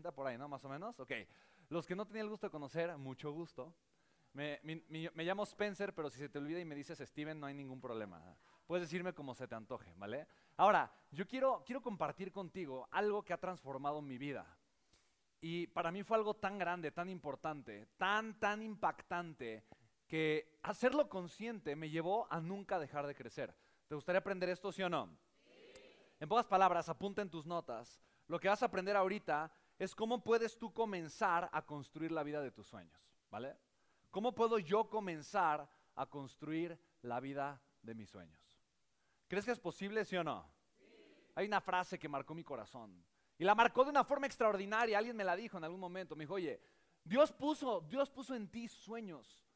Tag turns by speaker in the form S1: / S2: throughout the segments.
S1: 30 por ahí, ¿no? Más o menos. Ok. Los que no tenía el gusto de conocer, mucho gusto. Me, mi- mi- me llamo Spencer, pero si se te olvida y me dices Steven, no hay ningún problema. Puedes decirme como se te antoje, ¿vale? Ahora, yo quiero, quiero compartir contigo algo que ha transformado mi vida. Y para mí fue algo tan grande, tan importante, tan, tan impactante, que hacerlo consciente me llevó a nunca dejar de crecer. ¿Te gustaría aprender esto, sí o no? En pocas palabras, apunta en tus notas. Lo que vas a aprender ahorita es cómo puedes tú comenzar a construir la vida de tus sueños, ¿vale? ¿Cómo puedo yo comenzar a construir la vida de mis sueños? ¿Crees que es posible, sí o no? Hay una frase que marcó mi corazón. Y la marcó de una forma extraordinaria. Alguien me la dijo en algún momento. Me dijo, oye, Dios puso, Dios puso en ti sueños.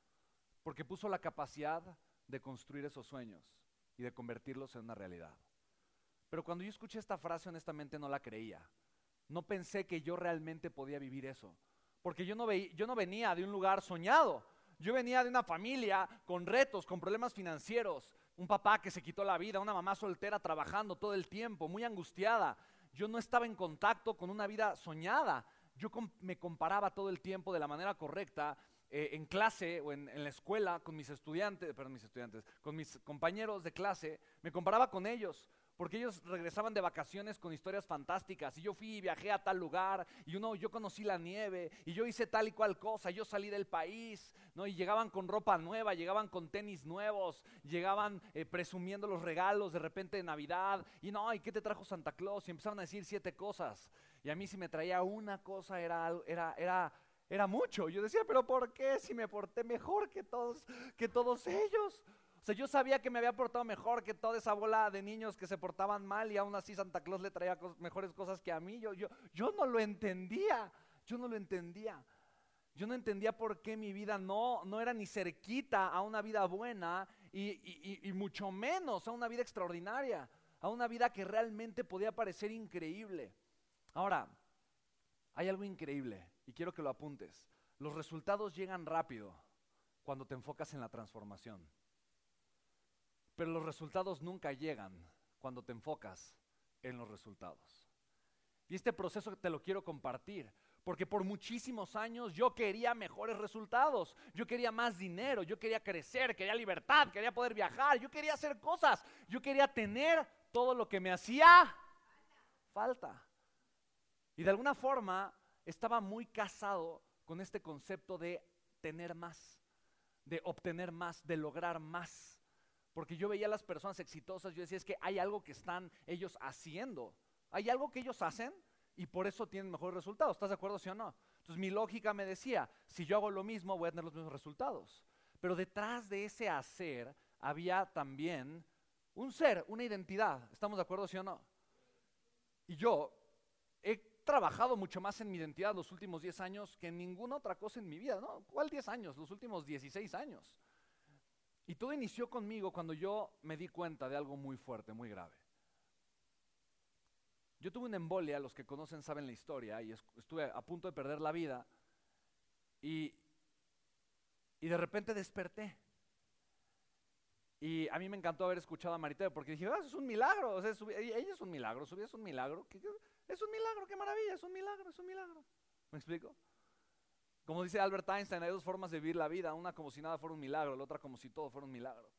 S1: Porque puso la capacidad de construir esos sueños y de convertirlos en una realidad. Pero cuando yo escuché esta frase, honestamente no la creía. No pensé que yo realmente podía vivir eso. Porque yo no, veí- yo no venía de un lugar soñado. Yo venía de una familia con retos, con problemas financieros. Un papá que se quitó la vida, una mamá soltera trabajando todo el tiempo, muy angustiada. Yo no estaba en contacto con una vida soñada. Yo me comparaba todo el tiempo de la manera correcta eh, en clase o en, en la escuela con mis estudiantes, perdón, mis estudiantes, con mis compañeros de clase. Me comparaba con ellos porque ellos regresaban de vacaciones con historias fantásticas y yo fui y viajé a tal lugar y uno yo conocí la nieve y yo hice tal y cual cosa, yo salí del país, ¿no? Y llegaban con ropa nueva, llegaban con tenis nuevos, llegaban eh, presumiendo los regalos de repente de Navidad y no, ¿y qué te trajo Santa Claus? Y empezaban a decir siete cosas. Y a mí si me traía una cosa era era era era mucho. Yo decía, "¿Pero por qué si me porté mejor que todos que todos ellos?" O sea, yo sabía que me había portado mejor que toda esa bola de niños que se portaban mal y aún así Santa Claus le traía mejores cosas que a mí. Yo, yo, yo no lo entendía, yo no lo entendía. Yo no entendía por qué mi vida no, no era ni cerquita a una vida buena y- y- y mucho menos a una vida extraordinaria, a una vida que realmente podía parecer increíble. Ahora, hay algo increíble y quiero que lo apuntes. Los resultados llegan rápido cuando te enfocas en la transformación. Pero los resultados nunca llegan cuando te enfocas en los resultados. Y este proceso te lo quiero compartir, porque por muchísimos años yo quería mejores resultados, yo quería más dinero, yo quería crecer, quería libertad, quería poder viajar, yo quería hacer cosas, yo quería tener todo lo que me hacía falta. Y de alguna forma estaba muy casado con este concepto de tener más, de obtener más, de lograr más. Porque yo veía a las personas exitosas, yo decía, es que hay algo que están ellos haciendo. Hay algo que ellos hacen y por eso tienen mejores resultados. ¿Estás de acuerdo, sí o no? Entonces mi lógica me decía, si yo hago lo mismo, voy a tener los mismos resultados. Pero detrás de ese hacer había también un ser, una identidad. ¿Estamos de acuerdo, sí o no? Y yo he trabajado mucho más en mi identidad los últimos 10 años que en ninguna otra cosa en mi vida, ¿no? ¿Cuál 10 años? Los últimos 16 años. Y todo inició conmigo cuando yo me di cuenta de algo muy fuerte, muy grave. Yo tuve una embolia, los que conocen saben la historia, y es- estuve a punto de perder la vida, y, de repente desperté. Y a mí me encantó haber escuchado a Mariteo porque dije, ah, es un milagro, ella es un milagro, su vida es un milagro, ¿qué- qué? es un milagro, qué maravilla, es un milagro, es un milagro. ¿Me explico? Como dice Albert Einstein, hay dos formas de vivir la vida, una como si nada fuera un milagro, la otra como si todo fuera un milagro.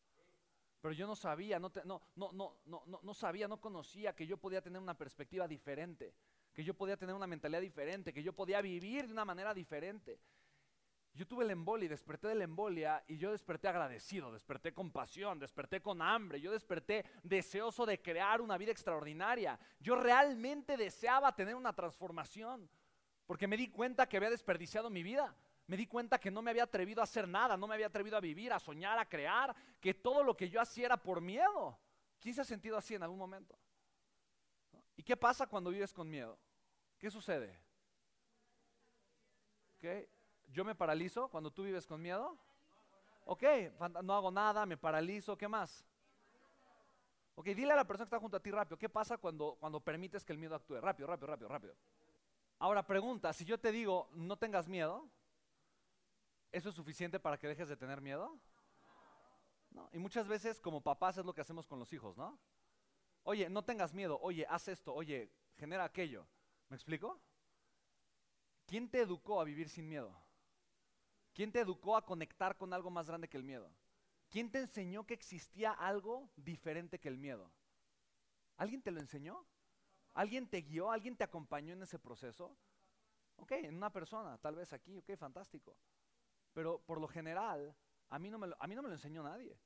S1: Pero yo no sabía, no, no, no, no, no, no, sabía, no conocía que yo podía tener una perspectiva diferente, que yo podía tener una mentalidad diferente, que yo podía vivir de una manera diferente. Yo tuve la embolia y desperté de la embolia y yo desperté agradecido, desperté con pasión, desperté con hambre, yo desperté deseoso de crear una vida extraordinaria. Yo realmente deseaba tener una transformación porque me di cuenta que había desperdiciado mi vida. Me di cuenta que no me había atrevido a hacer nada, no me había atrevido a vivir, a soñar, a crear, que todo lo que yo hacía era por miedo. ¿Quién se ha sentido así en algún momento? ¿Y qué pasa cuando vives con miedo? ¿Qué sucede? ¿Ok? Yo me paralizo cuando tú vives con miedo. Ok, no hago nada, me paralizo, ¿qué más? Ok, dile a la persona que está junto a ti rápido, ¿qué pasa cuando, cuando permites que el miedo actúe? Rápido, rápido, rápido, rápido. Ahora pregunta, si yo te digo, no tengas miedo, ¿eso es suficiente para que dejes de tener miedo? Y muchas veces como papás es lo que hacemos con los hijos, ¿no? Oye, no tengas miedo, oye, haz esto, oye, genera aquello. ¿Me explico? ¿quién te educó a vivir sin miedo? ¿Quién te educó a conectar con algo más grande que el miedo? ¿Quién te enseñó que existía algo diferente que el miedo? ¿Alguien te lo enseñó? ¿Alguien te guió? ¿Alguien te acompañó en ese proceso? Ok, en una persona, tal vez aquí, ok, fantástico. Pero por lo general, a mí no me lo, a mí no me lo enseñó nadie.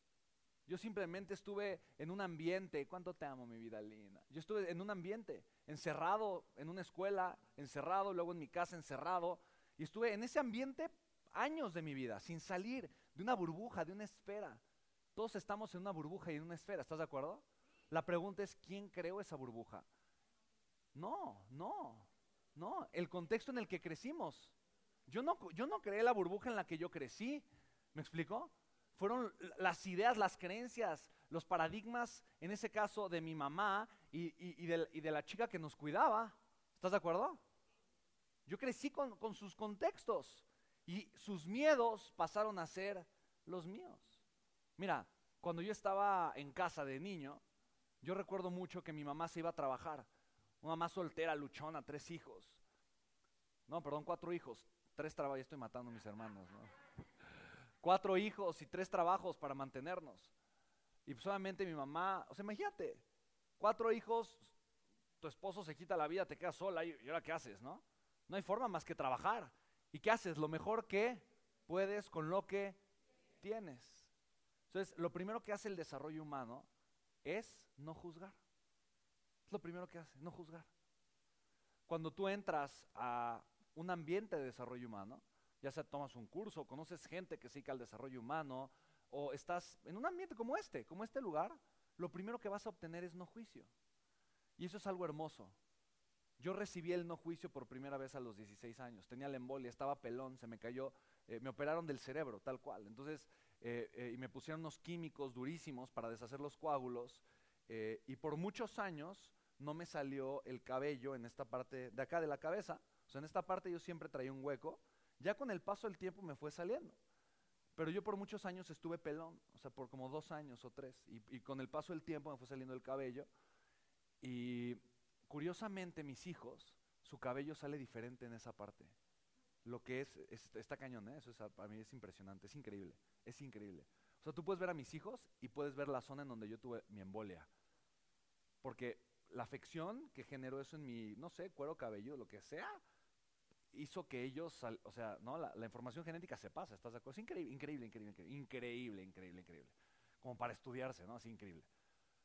S1: Yo simplemente estuve en un ambiente, ¿cuánto te amo, mi vida linda? Yo estuve en un ambiente, encerrado en una escuela, encerrado, luego en mi casa, encerrado, y estuve en ese ambiente años de mi vida, sin salir de una burbuja, de una esfera. Todos estamos en una burbuja y en una esfera, ¿estás de acuerdo? La pregunta es, ¿quién creó esa burbuja? No, no, no, el contexto en el que crecimos. Yo no, yo no creé la burbuja en la que yo crecí, ¿me explico? fueron las ideas, las creencias, los paradigmas, en ese caso de mi mamá y, de, la chica que nos cuidaba. ¿Estás de acuerdo? Yo crecí con, con sus contextos y sus miedos pasaron a ser los míos. Mira, cuando yo estaba en casa de niño, yo recuerdo mucho que mi mamá se iba a trabajar. Una mamá soltera, luchona, tres hijos. No, perdón, cuatro hijos. Tres trabajos, ya estoy matando a mis hermanos. ¿no? cuatro hijos y tres trabajos para mantenernos. Y solamente mi mamá, o sea, imagínate, cuatro hijos, tu esposo se quita la vida, te quedas sola y, ahora qué haces, ¿no? No hay forma más que trabajar. ¿Y qué haces? Lo mejor que puedes con lo que tienes. Entonces, lo primero que hace el desarrollo humano es no juzgar. Es lo primero que hace, no juzgar. Cuando tú entras a un ambiente de desarrollo humano, ya sea tomas un curso, conoces gente que se dedica al desarrollo humano, o estás en un ambiente como este, como este lugar, lo primero que vas a obtener es no juicio. Y eso es algo hermoso. Yo recibí el no juicio por primera vez a los 16 años. Tenía la embolia, estaba pelón, se me cayó, eh, me operaron del cerebro, tal cual. Entonces, eh, eh, y me pusieron unos químicos durísimos para deshacer los coágulos. y por muchos años no me salió el cabello en esta parte de acá de la cabeza. O sea, en esta parte yo siempre traía un hueco ya con el paso del tiempo me fue saliendo. Pero yo por muchos años estuve pelón, o sea, por como dos años o tres. Y, con el paso del tiempo me fue saliendo el cabello. Y curiosamente mis hijos, su cabello sale diferente en esa parte. Lo que es, está cañón, ¿eh? eso para mí es impresionante, es increíble, es increíble. O sea, tú puedes ver a mis hijos y puedes ver la zona en donde yo tuve mi embolia. Porque la afección que generó eso en mi, no sé, cuero cabello, lo que sea, hizo que ellos, o sea, ¿no? La, información genética se pasa, ¿estás de acuerdo? Es increíble, increíble, increíble, increíble, increíble, increíble, Como para estudiarse, ¿no? Así increíble.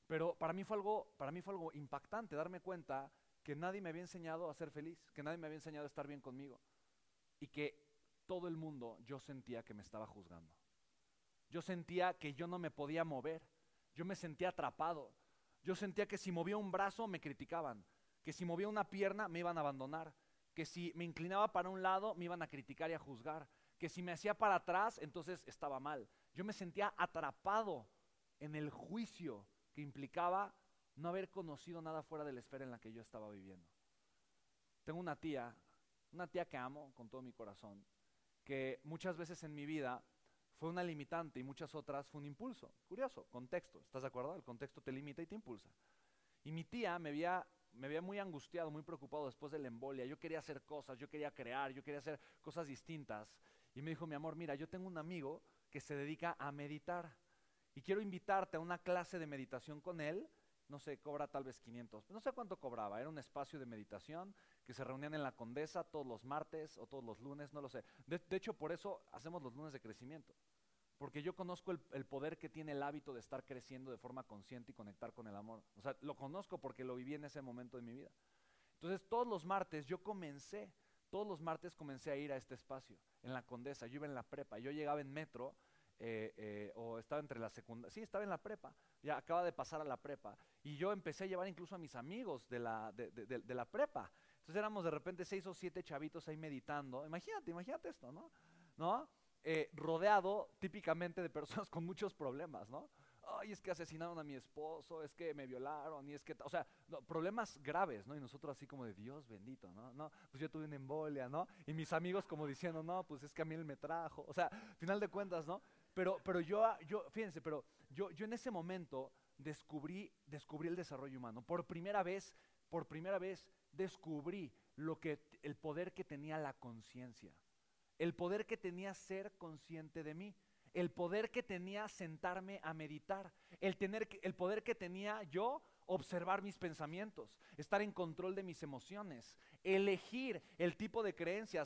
S1: Pero para mí fue algo, para mí fue algo impactante darme cuenta que nadie me había enseñado a ser feliz, que nadie me había enseñado a estar bien conmigo. Y que todo el mundo yo sentía que me estaba juzgando. Yo sentía que yo no me podía mover. Yo me sentía atrapado. Yo sentía que si movía un brazo me criticaban, que si movía una pierna me iban a abandonar, que si me inclinaba para un lado me iban a criticar y a juzgar, que si me hacía para atrás entonces estaba mal. Yo me sentía atrapado en el juicio que implicaba no haber conocido nada fuera de la esfera en la que yo estaba viviendo. Tengo una tía, una tía que amo con todo mi corazón, que muchas veces en mi vida fue una limitante y muchas otras fue un impulso. Curioso, contexto, ¿estás de acuerdo? El contexto te limita y te impulsa. Y mi tía me había me veía muy angustiado, muy preocupado después de la embolia. Yo quería hacer cosas, yo quería crear, yo quería hacer cosas distintas. Y me dijo, mi amor, mira, yo tengo un amigo que se dedica a meditar. Y quiero invitarte a una clase de meditación con él. No sé, cobra tal vez 500. No sé cuánto cobraba. Era un espacio de meditación que se reunían en la Condesa todos los martes o todos los lunes, no lo sé. de hecho, por eso hacemos los lunes de crecimiento. Porque yo conozco el, poder que tiene el hábito de estar creciendo de forma consciente y conectar con el amor. O sea, lo conozco porque lo viví en ese momento de mi vida. Entonces, todos los martes yo comencé, todos los martes comencé a ir a este espacio, en la Condesa. Yo iba en la prepa, yo llegaba en metro, eh, eh, o estaba entre la secundaria, sí, estaba en la prepa, ya acaba de pasar a la prepa. Y yo empecé a llevar incluso a mis amigos de la, de, de la prepa. Entonces éramos de repente seis o siete chavitos ahí meditando. Imagínate, imagínate esto, ¿no? ¿No? Eh, rodeado típicamente de personas con muchos problemas, ¿no? Ay, es que asesinaron a mi esposo, es que me violaron, y es que, o sea, problemas graves, ¿no? Y nosotros así como de Dios bendito, ¿no? No, pues yo tuve una embolia, ¿no? Y mis amigos como diciendo, no, pues es que a mí él me trajo, o sea, final de cuentas, ¿no? Pero, pero yo, yo, fíjense, pero yo, yo en ese momento descubrí, descubrí el desarrollo humano. Por primera vez, por primera vez descubrí lo que, el poder que tenía la conciencia, el poder que tenía ser consciente de mí, el poder que tenía sentarme a meditar, el, tener, el poder que tenía yo observar mis pensamientos, estar en control de mis emociones, elegir el tipo de creencias